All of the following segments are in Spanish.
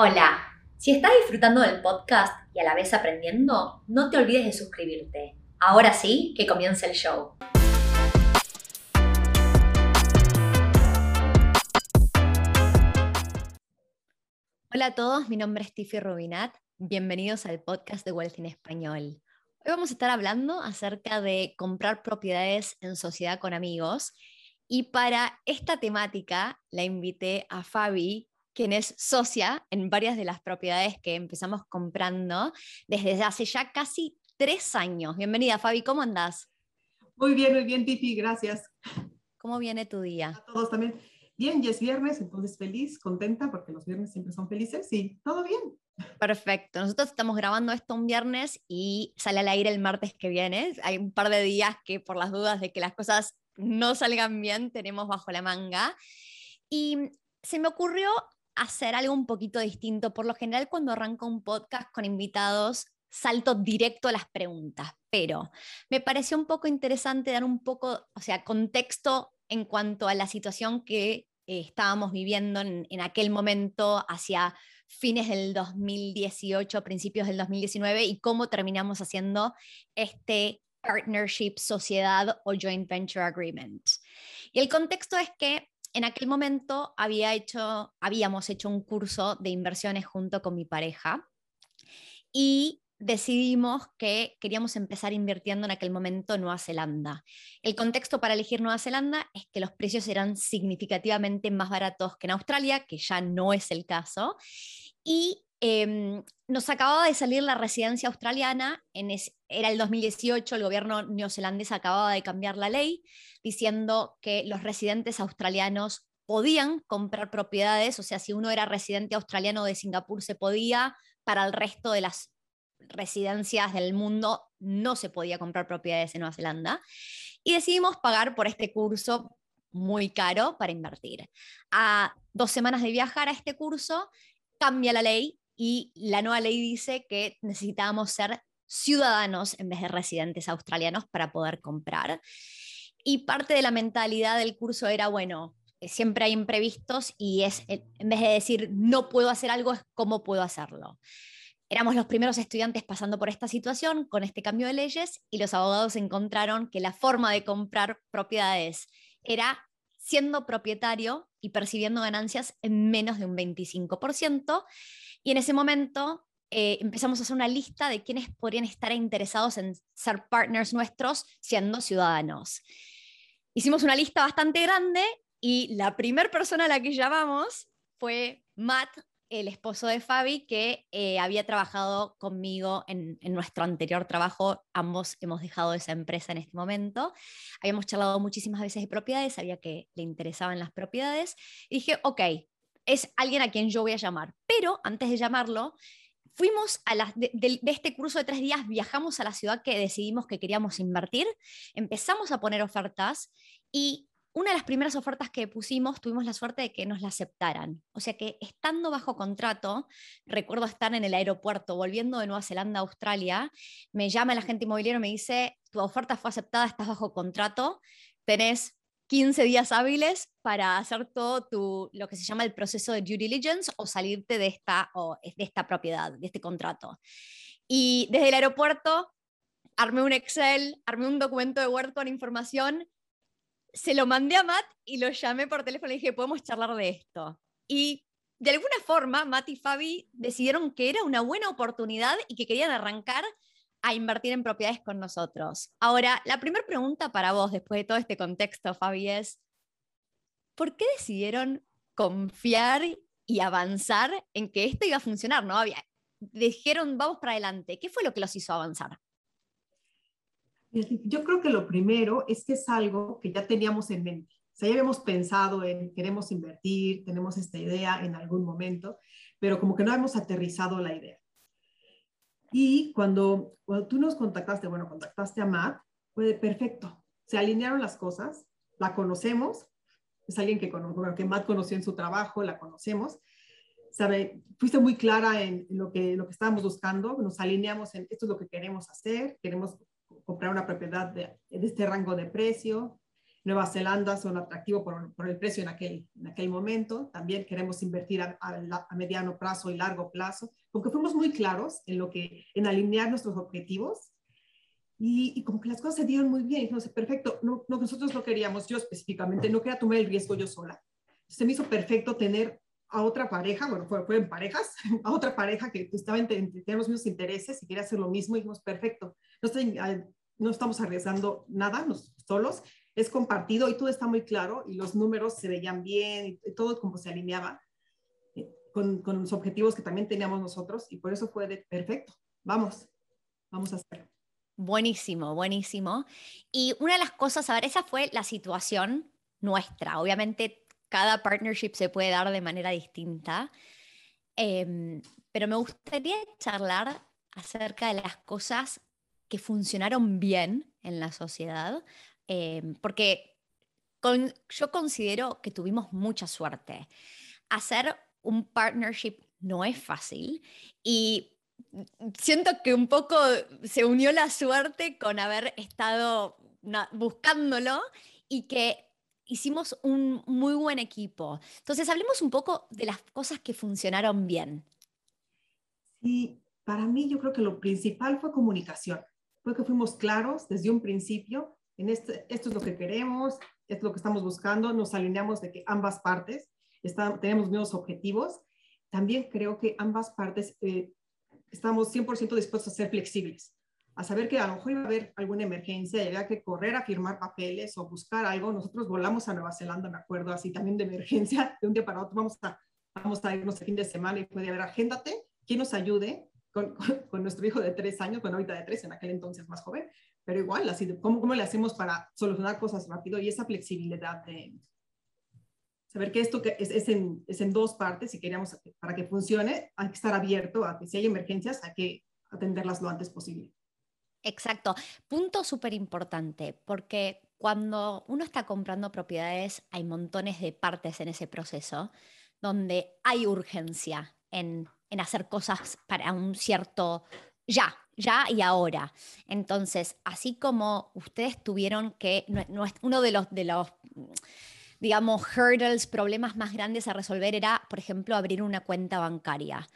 Hola, si estás disfrutando del podcast y a la vez aprendiendo, no te olvides de suscribirte. Ahora sí, que comience el show. Hola a todos, mi nombre es Tiffy Rubinat. Bienvenidos al podcast de Wealth en Español. Hoy vamos a estar hablando acerca de comprar propiedades en sociedad con amigos. Y para esta temática la invité a Fabi, quien es socia en varias de las propiedades que empezamos comprando desde hace ya casi tres años. Bienvenida, Fabi, ¿cómo andás? Muy bien, muy bien, Titi, gracias. ¿Cómo viene tu día? A todos también. Bien, ya es viernes, entonces feliz, contenta, porque los viernes siempre son felices y todo bien. Perfecto. Nosotros estamos grabando esto un viernes y sale al aire el martes que viene. Hay un par de días que por las dudas de que las cosas no salgan bien tenemos bajo la manga. Y se me ocurrió hacer algo un poquito distinto. Por lo general, cuando arranco un podcast con invitados, salto directo a las preguntas, pero me pareció un poco interesante dar un poco, o sea, contexto en cuanto a la situación que eh, estábamos viviendo en, en, aquel momento hacia fines del 2018, principios del 2019 y cómo terminamos haciendo este partnership, sociedad o joint venture agreement. Y el contexto es que en aquel momento había hecho, habíamos hecho un curso de inversiones junto con mi pareja y decidimos que queríamos empezar invirtiendo en aquel momento en Nueva Zelanda. El contexto para elegir Nueva Zelanda es que los precios eran significativamente más baratos que en Australia, que ya no es el caso, y eh, nos acababa de salir la residencia australiana, en era el 2018, el gobierno neozelandés acababa de cambiar la ley diciendo que los residentes australianos podían comprar propiedades, o sea, si uno era residente australiano de Singapur se podía, para el resto de las residencias del mundo no se podía comprar propiedades en Nueva Zelanda. Y decidimos pagar por este curso muy caro para invertir. A dos semanas de viajar a este curso, cambia la ley y la nueva ley dice que necesitábamos ser ciudadanos en vez de residentes australianos para poder comprar. Y parte de la mentalidad del curso era, bueno, siempre hay imprevistos y es, eh, en vez de decir no puedo hacer algo, es cómo puedo hacerlo. Éramos los primeros estudiantes pasando por esta situación con este cambio de leyes y los abogados encontraron que la forma de comprar propiedades era siendo propietario y percibiendo ganancias en menos de un 25%. Y en ese momento eh, empezamos a hacer una lista de quienes podrían estar interesados en ser partners nuestros siendo ciudadanos. Hicimos una lista bastante grande y la primera persona a la que llamamos fue Matt, el esposo de Fabi, que eh, había trabajado conmigo en, nuestro anterior trabajo. Ambos hemos dejado esa empresa en este momento. Habíamos charlado muchísimas veces de propiedades, sabía que le interesaban las propiedades. Dije, ok, es alguien a quien yo voy a llamar. Pero antes de llamarlo, fuimos a las, de, este curso de tres días, viajamos a la ciudad que decidimos que queríamos invertir, empezamos a poner ofertas y una de las primeras ofertas que pusimos tuvimos la suerte de que nos la aceptaran. O sea que estando bajo contrato, recuerdo estar en el aeropuerto volviendo de Nueva Zelanda a Australia, me llama el agente inmobiliario y me dice, tu oferta fue aceptada, estás bajo contrato, tenés 15 días hábiles para hacer todo tu, lo que se llama el proceso de due diligence o salirte de esta, o de esta propiedad, de este contrato. Y desde el aeropuerto armé un Excel, armé un documento de Word con información se lo mandé a Matt y lo llamé por teléfono y dije, podemos charlar de esto. Y de alguna forma, Matt y Fabi decidieron que era una buena oportunidad y que querían arrancar a invertir en propiedades con nosotros. Ahora, la primera pregunta para vos, después de todo este contexto, Fabi, es, ¿por qué decidieron confiar y avanzar en que esto iba a funcionar? ¿no? Dijeron, vamos para adelante. ¿Qué fue lo que los hizo avanzar? Yo creo que lo primero es que es algo que ya teníamos en mente. O sea, ya habíamos pensado en queremos invertir, tenemos esta idea en algún momento, pero como que no hemos aterrizado la idea. Y cuando, cuando tú nos contactaste, bueno, contactaste a Matt, fue perfecto. Se alinearon las cosas, la conocemos, es alguien que, bueno, que Matt conoció en su trabajo, la conocemos. Sabe, fuiste muy clara en lo, que, lo que estábamos buscando, nos alineamos en esto es lo que queremos hacer, queremos comprar una propiedad de, de, este rango de precio, Nueva Zelanda son atractivos por, por, el precio en aquel, en aquel momento. También queremos invertir a, a, mediano plazo y largo plazo, porque fuimos muy claros en lo que, en alinear nuestros objetivos y, y como que las cosas se dieron muy bien. Dijimos, perfecto, no, no, nosotros lo queríamos, yo específicamente, no quería tomar el riesgo yo sola. Se me hizo perfecto tener a otra pareja, bueno, fueron parejas, a otra pareja que estaba en, los mismos intereses y quería hacer lo mismo y dijimos, perfecto, no, estoy, no estamos arriesgando nada, nos, solos, es compartido y todo está muy claro y los números se veían bien y, todo como se alineaba eh, con, con, los objetivos que también teníamos nosotros y por eso fue de, perfecto, vamos, vamos a hacer. Buenísimo, buenísimo. Y una de las cosas, a ver, esa fue la situación nuestra. Obviamente cada partnership se puede dar de manera distinta, em, pero me gustaría charlar acerca de las cosas que funcionaron bien en la sociedad, em, porque yo considero que tuvimos mucha suerte. Hacer un partnership no es fácil y siento que un poco se unió la suerte con haber estado buscándolo y que hicimos un muy buen equipo. Entonces, hablemos un poco de las cosas que funcionaron bien. Sí, para mí yo creo que lo principal fue comunicación. Fue fuimos claros desde un principio en este, esto es lo que queremos, esto es lo que estamos buscando, nos alineamos de que ambas partes tenemos nuevos objetivos. También creo que ambas partes eh, estamos 100% dispuestos a ser flexibles a saber que a lo mejor iba a haber alguna emergencia y había que correr a firmar papeles o buscar algo. Nosotros volamos a Nueva Zelanda, me acuerdo, así también de emergencia, de un día para otro, vamos a, vamos a irnos el fin de semana y puede haber, agéndate, quien nos ayude con, con, nuestro hijo de tres años, bueno, ahorita de tres, en aquel entonces más joven, pero igual, así, de, ¿cómo, ¿cómo le hacemos para solucionar cosas rápido? Y esa flexibilidad de saber que esto que es, es, en, es en dos partes y queríamos, para que funcione, hay que estar abierto a que si hay emergencias, hay que atenderlas lo antes posible. Exacto. Punto súper importante, porque cuando uno está comprando propiedades hay montones de partes en ese proceso donde hay urgencia en, hacer cosas para un cierto ya, ya y ahora. Entonces, así como ustedes tuvieron que, no, uno de los, de los, digamos, hurdles, problemas más grandes a resolver era, por ejemplo, abrir una cuenta bancaria.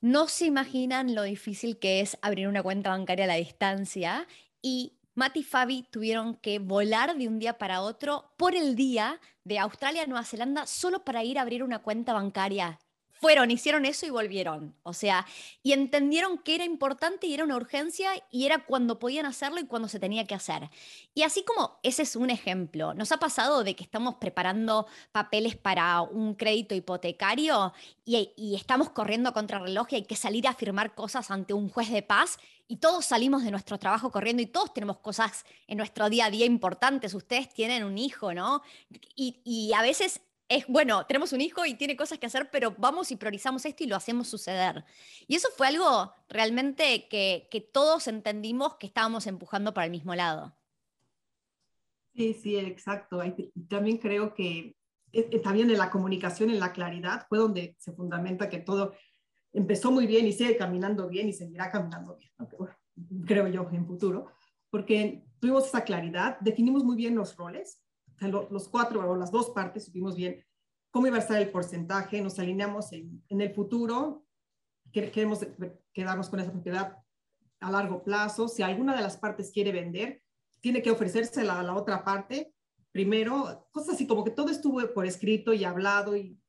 No se imaginan lo difícil que es abrir una cuenta bancaria a la distancia y Matt y Fabi tuvieron que volar de un día para otro por el día de Australia a Nueva Zelanda solo para ir a abrir una cuenta bancaria fueron, hicieron eso y volvieron. O sea, y entendieron que era importante y era una urgencia y era cuando podían hacerlo y cuando se tenía que hacer. Y así como ese es un ejemplo, nos ha pasado de que estamos preparando papeles para un crédito hipotecario y, estamos corriendo contra reloj y hay que salir a firmar cosas ante un juez de paz y todos salimos de nuestro trabajo corriendo y todos tenemos cosas en nuestro día a día importantes. Ustedes tienen un hijo, ¿no? Y a veces es, bueno, tenemos un hijo y tiene cosas que hacer, pero vamos y priorizamos esto y lo hacemos suceder. Y eso fue algo realmente que, todos entendimos que estábamos empujando para el mismo lado. Sí, sí, exacto. También creo que eh, eh, también en la comunicación, en la claridad, fue donde se fundamenta que todo empezó muy bien y sigue caminando bien y seguirá caminando bien, creo yo, en futuro, porque tuvimos esa claridad, definimos muy bien los roles, los cuatro o las dos partes supimos bien cómo iba a estar el porcentaje, nos alineamos en, el futuro, queremos quedarnos con esa propiedad a largo plazo, si alguna de las partes quiere vender, tiene que ofrecerse a la, otra parte primero, cosas así como que todo estuvo por escrito y hablado y,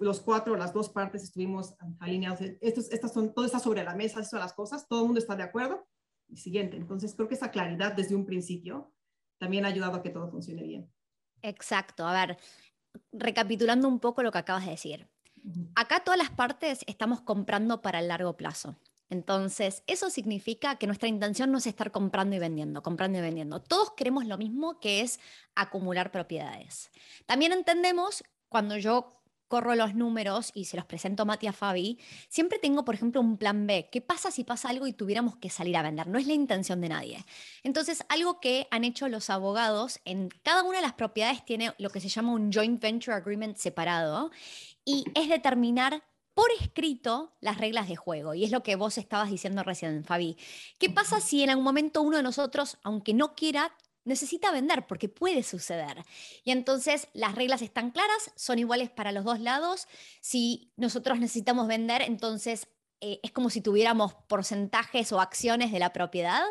los cuatro, las dos partes estuvimos alineados. Estos, estas son, todo está sobre la mesa, estas son las cosas, todo el mundo está de acuerdo. Y siguiente, entonces creo que esa claridad desde un principio también ha ayudado a que todo funcione bien. Exacto. A ver, recapitulando un poco lo que acabas de decir. Acá todas las partes estamos comprando para el largo plazo. Entonces, eso significa que nuestra intención no es estar comprando y vendiendo, comprando y vendiendo. Todos queremos lo mismo, que es acumular propiedades. También entendemos, cuando yo corro los números y se los presento a Mati a Fabi, siempre tengo, por ejemplo, un plan B. ¿Qué pasa si pasa algo y tuviéramos que salir a vender? No es la intención de nadie. Entonces, algo que han hecho los abogados, en cada una de las propiedades tiene lo que se llama un joint venture agreement separado y es determinar por escrito las reglas de juego. Y es lo que vos estabas diciendo recién, Fabi. ¿Qué pasa si en algún momento uno de nosotros, aunque no quiera, necesita vender porque puede suceder. Y entonces las reglas están claras, son iguales para los dos lados. Si nosotros necesitamos vender, entonces eh, es como si tuviéramos porcentajes o acciones de la propiedad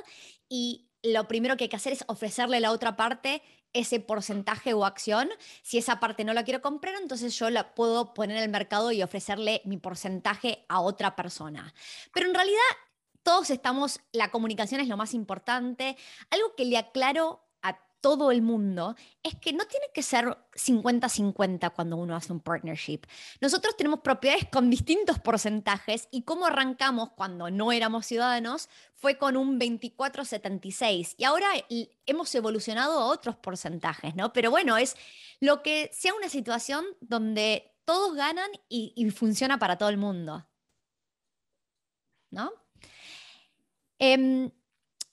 y lo primero que hay que hacer es ofrecerle a la otra parte ese porcentaje o acción. Si esa parte no la quiero comprar, entonces yo la puedo poner en el mercado y ofrecerle mi porcentaje a otra persona. Pero en realidad todos estamos, la comunicación es lo más importante. Algo que le aclaro todo el mundo es que no tiene que ser 50-50 cuando uno hace un partnership. Nosotros tenemos propiedades con distintos porcentajes y cómo arrancamos cuando no éramos ciudadanos fue con un 24-76 y ahora hemos evolucionado a otros porcentajes, ¿no? Pero bueno, es lo que sea una situación donde todos ganan y, funciona para todo el mundo. ¿No? Em,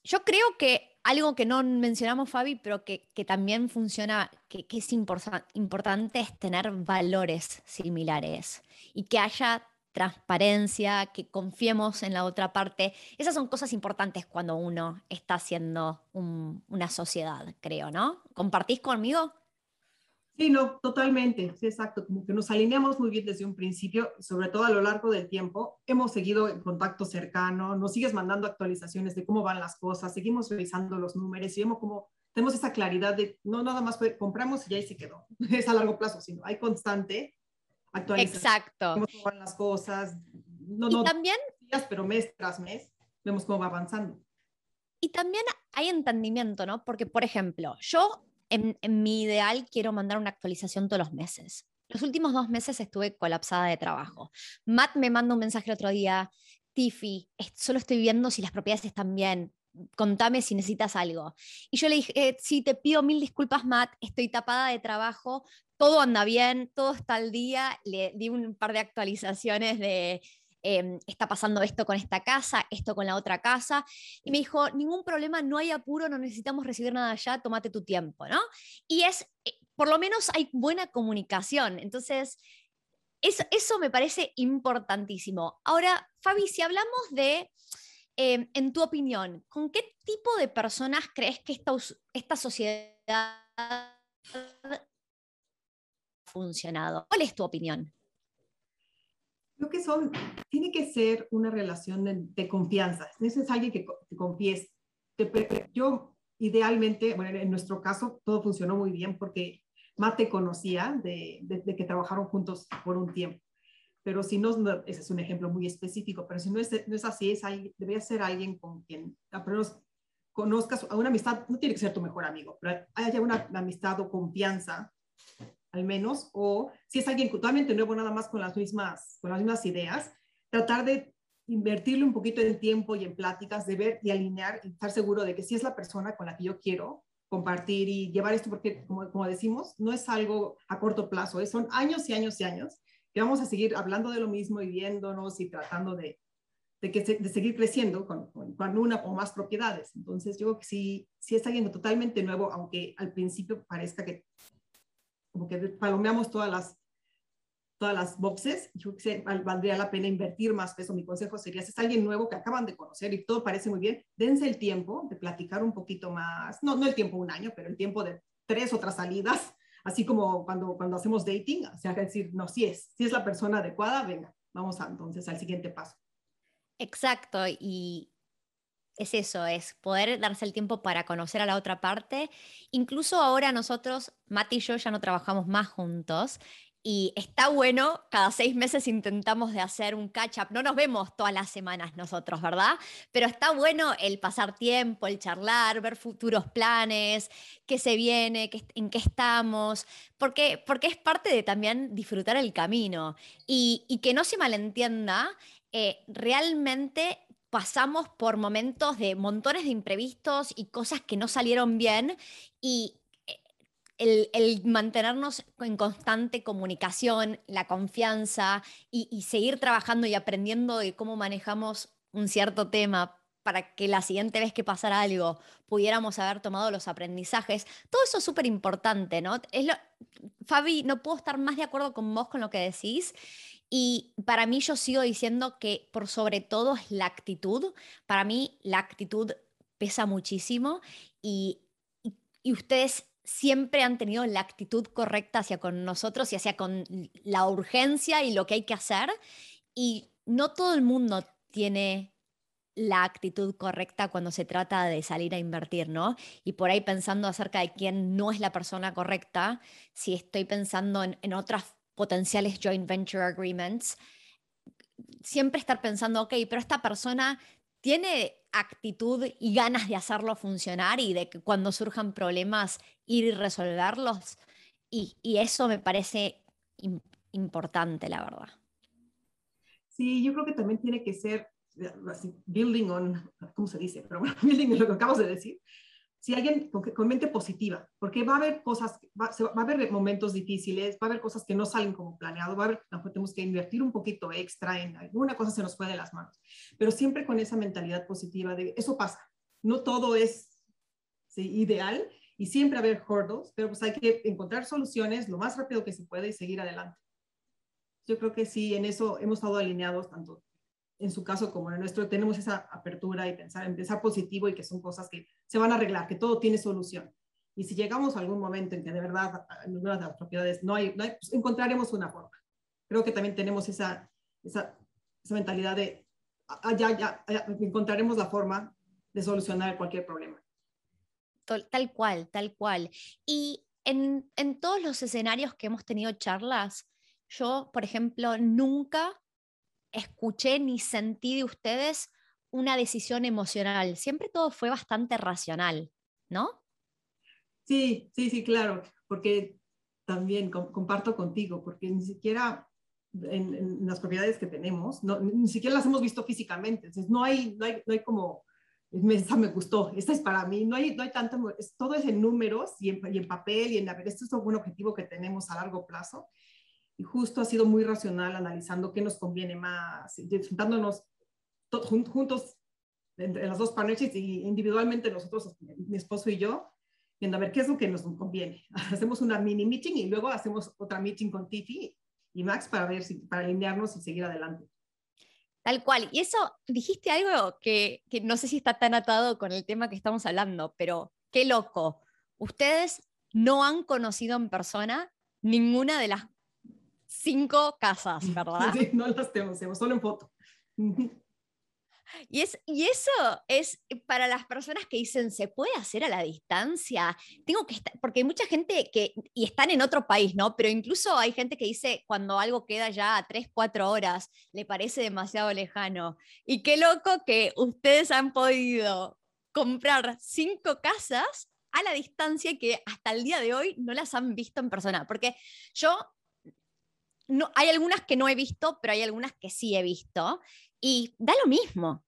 yo creo que algo que no mencionamos, Fabi, pero que, también funciona, que, es importante, es tener valores similares y que haya transparencia, que confiemos en la otra parte. Esas son cosas importantes cuando uno está haciendo una sociedad, creo, ¿no? ¿Compartís conmigo? Sí, no, totalmente, sí, exacto, como que nos alineamos muy bien desde un principio, sobre todo a lo largo del tiempo, hemos seguido en contacto cercano, nos sigues mandando actualizaciones de cómo van las cosas, seguimos revisando los números y vemos como tenemos esa claridad de no nada más compramos y ya ahí se quedó, es a largo plazo, sino hay constante actualización. Exacto. Vemos cómo van las cosas, no, y también, días, pero mes tras mes, vemos cómo va avanzando. Y también hay entendimiento, ¿no? Porque, por ejemplo, yo en, mi ideal quiero mandar una actualización todos los meses. Los últimos dos meses estuve colapsada de trabajo. Matt me manda un mensaje el otro día, Tiffy, solo estoy viendo si las propiedades están bien, contame si necesitas algo. Y yo le dije, eh, sí, te pido mil disculpas, Matt, estoy tapada de trabajo, todo anda bien, todo está al día. Le di un par de actualizaciones de Em, está pasando esto con esta casa, esto con la otra casa. Y me dijo, ningún problema, no hay apuro, no necesitamos recibir nada ya, tómate tu tiempo, ¿no? Y es, eh, por lo menos hay buena comunicación. Entonces, eso, eso me parece importantísimo. Ahora, Fabi, si hablamos de, em, en tu opinión, ¿con qué tipo de personas crees que esta, esta sociedad ha funcionado? ¿Cuál es tu opinión? Creo que son, tiene que ser una relación de, confianza. Es alguien que te confíes. yo, idealmente, bueno, en nuestro caso, todo funcionó muy bien porque Matt te conocía de, que trabajaron juntos por un tiempo. Pero si no, ese es un ejemplo muy específico, pero si no es, no es así, es debería ser alguien con quien apenas conozcas, a una amistad, no tiene que ser tu mejor amigo, pero haya una amistad o confianza al menos, o si es alguien totalmente nuevo, nada más con las mismas, con las mismas ideas, tratar de invertirle un poquito de tiempo y en pláticas, de ver y alinear y estar seguro de que sí es la persona con la que yo quiero compartir y llevar esto, porque como, decimos, no es algo a corto plazo, son años y años y años que vamos a seguir hablando de lo mismo y viéndonos y tratando de, de, que de seguir creciendo con, con, una o más propiedades. Entonces, yo creo que sí, sí es alguien totalmente nuevo, aunque al principio parezca que como que palomeamos todas las, todas las boxes, yo que valdría la pena invertir más peso. Mi consejo sería, si es alguien nuevo que acaban de conocer y todo parece muy bien, dense el tiempo de platicar un poquito más, no, no el tiempo un año, pero el tiempo de tres otras salidas, así como cuando, cuando hacemos dating, o sea, decir, no, si es, si es la persona adecuada, venga, vamos a, entonces al siguiente paso. Exacto, y es eso, es poder darse el tiempo para conocer a la otra parte. Incluso ahora nosotros, Mati y yo ya no trabajamos más juntos y está bueno, cada seis meses intentamos de hacer un catch-up. No nos vemos todas las semanas nosotros, ¿verdad? Pero está bueno el pasar tiempo, el charlar, ver futuros planes, qué se viene, qué, en qué estamos, porque, porque es parte de también disfrutar el camino. Y, y que no se malentienda, eh, realmente pasamos por momentos de montones de imprevistos y cosas que no salieron bien y eh, el, mantenernos en constante comunicación, la confianza y, seguir trabajando y aprendiendo de cómo manejamos un cierto tema para que la siguiente vez que pasara algo pudiéramos haber tomado los aprendizajes. Todo eso es súper importante, ¿no? Es lo, Fabi, no puedo estar más de acuerdo con vos con lo que decís. Y para mí yo sigo diciendo que por sobre todo es la actitud. Para mí la actitud pesa muchísimo y, y ustedes siempre han tenido la actitud correcta hacia con nosotros y hacia con la urgencia y lo que hay que hacer. Y no todo el mundo tiene la actitud correcta cuando se trata de salir a invertir, ¿no? Y por ahí pensando acerca de quién no es la persona correcta, si estoy pensando en, en otras potenciales joint venture agreements, siempre estar pensando, ok, pero esta persona tiene actitud y ganas de hacerlo funcionar y de que cuando surjan problemas ir y resolverlos. Y, eso me parece importante, la verdad. Sí, yo creo que también tiene que ser building on, ¿cómo se dice? Pero bueno, building es lo que acabas de decir si alguien con, mente positiva, porque va a haber cosas, va, a haber momentos difíciles, va a haber cosas que no salen como planeado, va a haber, tenemos que invertir un poquito extra en alguna cosa se nos fue de las manos, pero siempre con esa mentalidad positiva de eso pasa, no todo es ideal y siempre va a haber hurdles, pero pues hay que encontrar soluciones lo más rápido que se puede y seguir adelante. Yo creo que sí, en eso hemos estado alineados tanto en su caso como en el nuestro, tenemos esa apertura y pensar, empezar positivo y que son cosas que se van a arreglar, que todo tiene solución. Y si llegamos a algún momento en que de verdad en algunas de las propiedades no hay, pues encontraremos una forma. Creo que también tenemos esa, esa, esa mentalidad de, allá, ah, ya, encontraremos la forma de solucionar cualquier problema. Tal cual, tal cual. Y en, en todos los escenarios que hemos tenido charlas, yo, por ejemplo, nunca escuché ni sentí de ustedes una decisión emocional. Siempre todo fue bastante racional, ¿no? Sí, sí, sí, claro, porque también comparto contigo, porque ni siquiera en, las propiedades que tenemos, ni siquiera las hemos visto físicamente. Entonces, no hay, no hay, no hay como, esa me gustó, esta es para mí, no hay, no hay tanto, todo es en números y en, y en papel y en, a ver, esto es un objetivo que tenemos a largo plazo y justo ha sido muy racional analizando qué nos conviene más, juntándonos juntos entre las dos partnerships y individualmente nosotros, mi esposo y yo, viendo a ver qué es lo que nos conviene. Hacemos una mini meeting y luego hacemos otra meeting con Tiffy y Max para ver si, para alinearnos y seguir adelante. Tal cual. Y eso, dijiste algo que, que no sé si está tan atado con el tema que estamos hablando, pero qué loco. Ustedes no han conocido en persona ninguna de las cinco casas, ¿verdad? Sí, no las tenemos, solo en foto. Y, es, y eso es para las personas que dicen, ¿se puede hacer a la distancia? Tengo que estar, porque hay mucha gente que, y están en otro país, ¿no? Pero incluso hay gente que dice, cuando algo queda ya a tres, cuatro horas, le parece demasiado lejano. Y qué loco que ustedes han podido comprar cinco casas a la distancia que hasta el día de hoy no las han visto en persona. Porque yo no, hay algunas que no he visto, pero hay algunas que sí he visto y da lo mismo.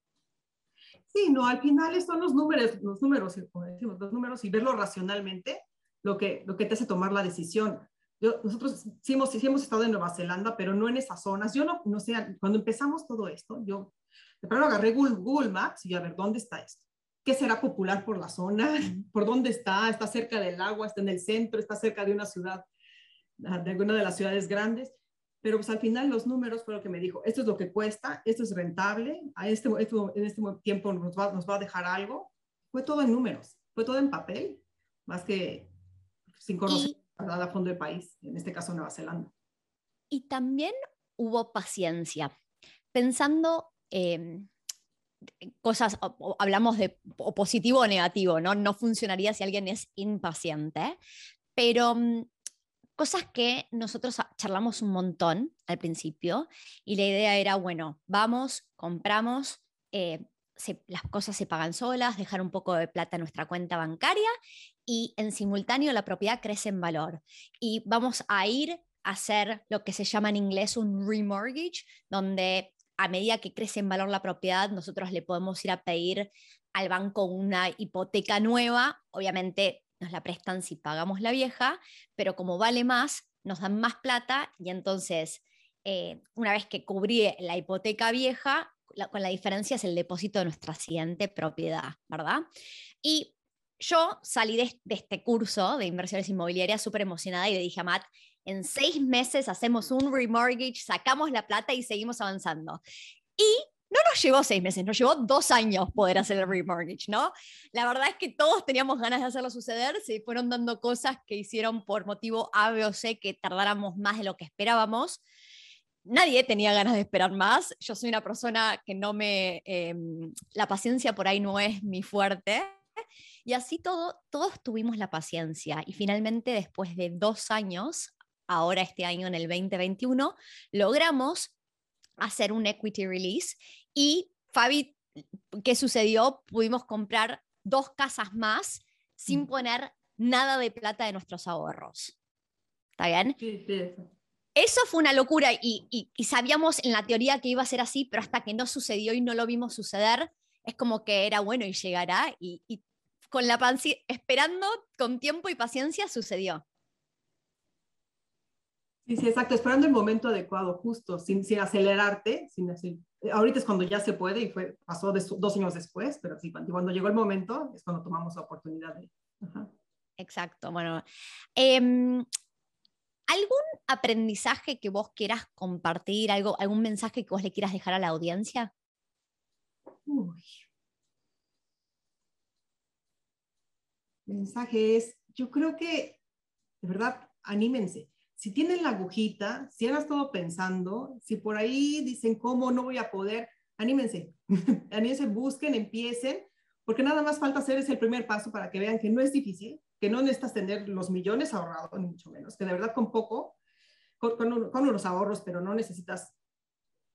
Sí, no, al final son los números, los números, como decimos, los números y verlo racionalmente lo que, lo que te hace tomar la decisión. Yo, nosotros sí hemos, sí hemos estado en Nueva Zelanda, pero no en esas zonas. Yo no, no sé, cuando empezamos todo esto, yo de pronto agarré Google, Google Maps y a ver, ¿dónde está esto? ¿Qué será popular por la zona? ¿Por dónde está? ¿Está cerca del agua? ¿Está en el centro? ¿Está cerca de una ciudad, de alguna de las ciudades grandes? Pero pues al final los números fue lo que me dijo, esto es lo que cuesta, esto es rentable, a este, en este tiempo nos va, nos va a dejar algo. Fue todo en números, fue todo en papel, más que sin conocer a fondo del país, en este caso Nueva Zelanda. Y también hubo paciencia, pensando... Eh, cosas, hablamos de positivo o negativo, ¿no? No funcionaría si alguien es impaciente, pero mm, cosas que nosotros charlamos un montón al principio y la idea era, bueno, vamos, compramos, eh, las cosas se pagan solas, dejar un poco de plata en nuestra cuenta bancaria y en simultáneo la propiedad crece en valor. Y vamos a ir a hacer lo que se llama en inglés un remortgage, donde a medida que crece en valor la propiedad, nosotros le podemos ir a pedir al banco una hipoteca nueva, obviamente nos la prestan si pagamos la vieja, pero como vale más, nos dan más plata y entonces, eh, una vez que cubrí la hipoteca vieja, con la diferencia es el depósito de nuestra siguiente propiedad, ¿verdad? Y yo salí de, este curso de inversiones inmobiliarias súper emocionada y le dije a Matt, en seis meses hacemos un remortgage, sacamos la plata y seguimos avanzando. Y no nos llevó seis meses, nos llevó dos años poder hacer el remortgage, ¿no? La verdad es que todos teníamos ganas de hacerlo suceder, se fueron dando cosas que hicieron por motivo A, B o C que tardáramos más de lo que esperábamos. Nadie tenía ganas de esperar más. Yo soy una persona que no me... Em, la paciencia por ahí no es mi fuerte. Y así todo, todos tuvimos la paciencia y finalmente después de dos años, ahora este año en el 2021, logramos hacer un equity release y Fabi, ¿qué sucedió? Pudimos comprar dos casas más sin mm. poner nada de plata de nuestros ahorros. ¿Está bien? Sí, sí. Eso fue una locura y, sabíamos en la teoría que iba a ser así, pero hasta que no sucedió y no lo vimos suceder, es como que era bueno y llegará y, con la esperando con tiempo y paciencia sucedió. Sí, sí, exacto, esperando el momento adecuado, justo, sin, sin acelerarte, sin ahorita es cuando ya se puede y fue, pasó dos años después, pero sí, cuando, llegó el momento es cuando tomamos la oportunidad de... Exacto, bueno. Em, ¿Algún aprendizaje que vos quieras compartir, algo, algún mensaje que vos le quieras dejar a la audiencia? Uy, mensaje es, yo creo que, de verdad, anímense. Si tienen la agujita, si han estado pensando, si por ahí dicen, ¿cómo no voy a poder? Anímense, anímense, busquen, empiecen, porque nada más falta hacer ese el primer paso para que vean que no es difícil, que no necesitas tener los millones ahorrados, ni mucho menos, que de verdad con poco, con, unos ahorros, pero no necesitas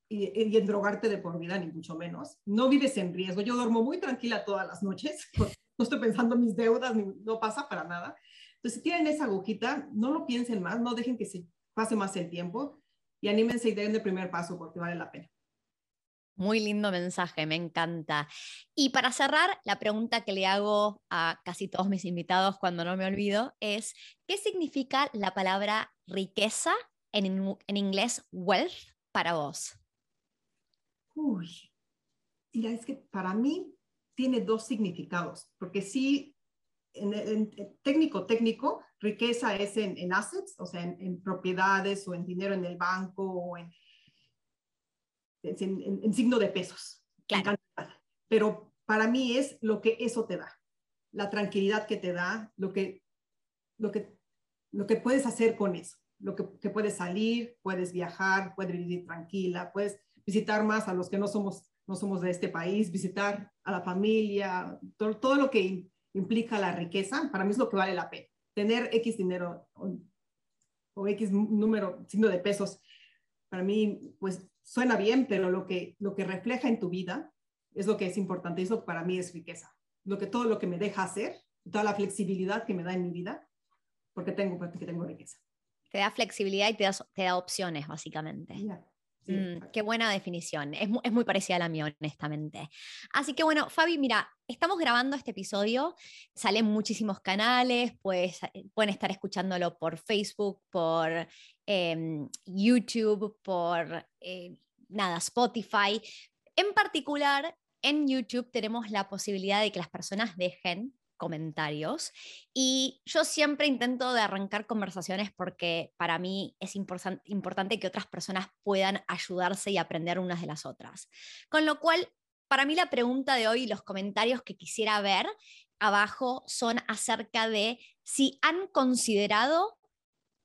y, y endrogarte de por vida, ni mucho menos. No vives en riesgo. Yo duermo muy tranquila todas las noches no estoy pensando en mis deudas, no pasa para nada. Entonces, si tienen esa agujita, no lo piensen más, no dejen que se pase más el tiempo y anímense y den el primer paso porque vale la pena. Muy lindo mensaje, me encanta. Y para cerrar, la pregunta que le hago a casi todos mis invitados cuando no me olvido es, ¿qué significa la palabra riqueza en, en inglés wealth para vos? Uy, mira, es que para mí tiene dos significados, porque sí, en, técnico, técnico, riqueza es en, assets, o sea, en, propiedades o en dinero en el banco o en, en, signo de pesos. Pero para mí es lo que eso te da, la tranquilidad que te da, lo que, lo que, lo que puedes hacer con eso, lo que, que puedes salir, puedes viajar, puedes vivir tranquila, puedes visitar más a los que no somos no somos de este país, visitar a la familia, todo, todo, lo que implica la riqueza, para mí es lo que vale la pena. Tener X dinero o, X número, signo de pesos, para mí, pues suena bien, pero lo que, lo que refleja en tu vida es lo que es importante, eso para mí es riqueza. Lo que, todo lo que me deja hacer, toda la flexibilidad que me da en mi vida, porque tengo, porque tengo riqueza. Te da flexibilidad y te da, te da opciones, básicamente. Mm, qué buena definición. Es, muy parecida a la mía, honestamente. Así que bueno, Fabi, mira, estamos grabando este episodio, salen muchísimos canales, pues, pueden estar escuchándolo por Facebook, por em, YouTube, por eh, nada, Spotify. En particular, en YouTube tenemos la posibilidad de que las personas dejen comentarios. Y yo siempre intento de arrancar conversaciones porque para mí es importante que otras personas puedan ayudarse y aprender unas de las otras. Con lo cual, para mí la pregunta de hoy, los comentarios que quisiera ver abajo son acerca de si han considerado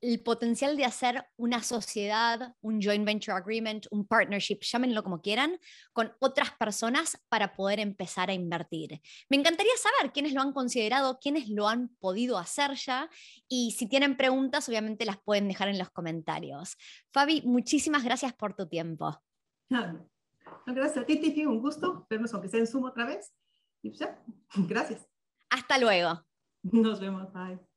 el potencial de hacer una sociedad, un joint venture agreement, un partnership, llámenlo como quieran, con otras personas para poder empezar a invertir. Me encantaría saber quiénes lo han considerado, quiénes lo han podido hacer ya y si tienen preguntas, obviamente las pueden dejar en los comentarios. Fabi, muchísimas gracias por tu tiempo. gracias a ti, Tiffy, un gusto vernos aunque sea en Zoom otra vez. Y pues ya, gracias. Hasta luego. Nos vemos, bye.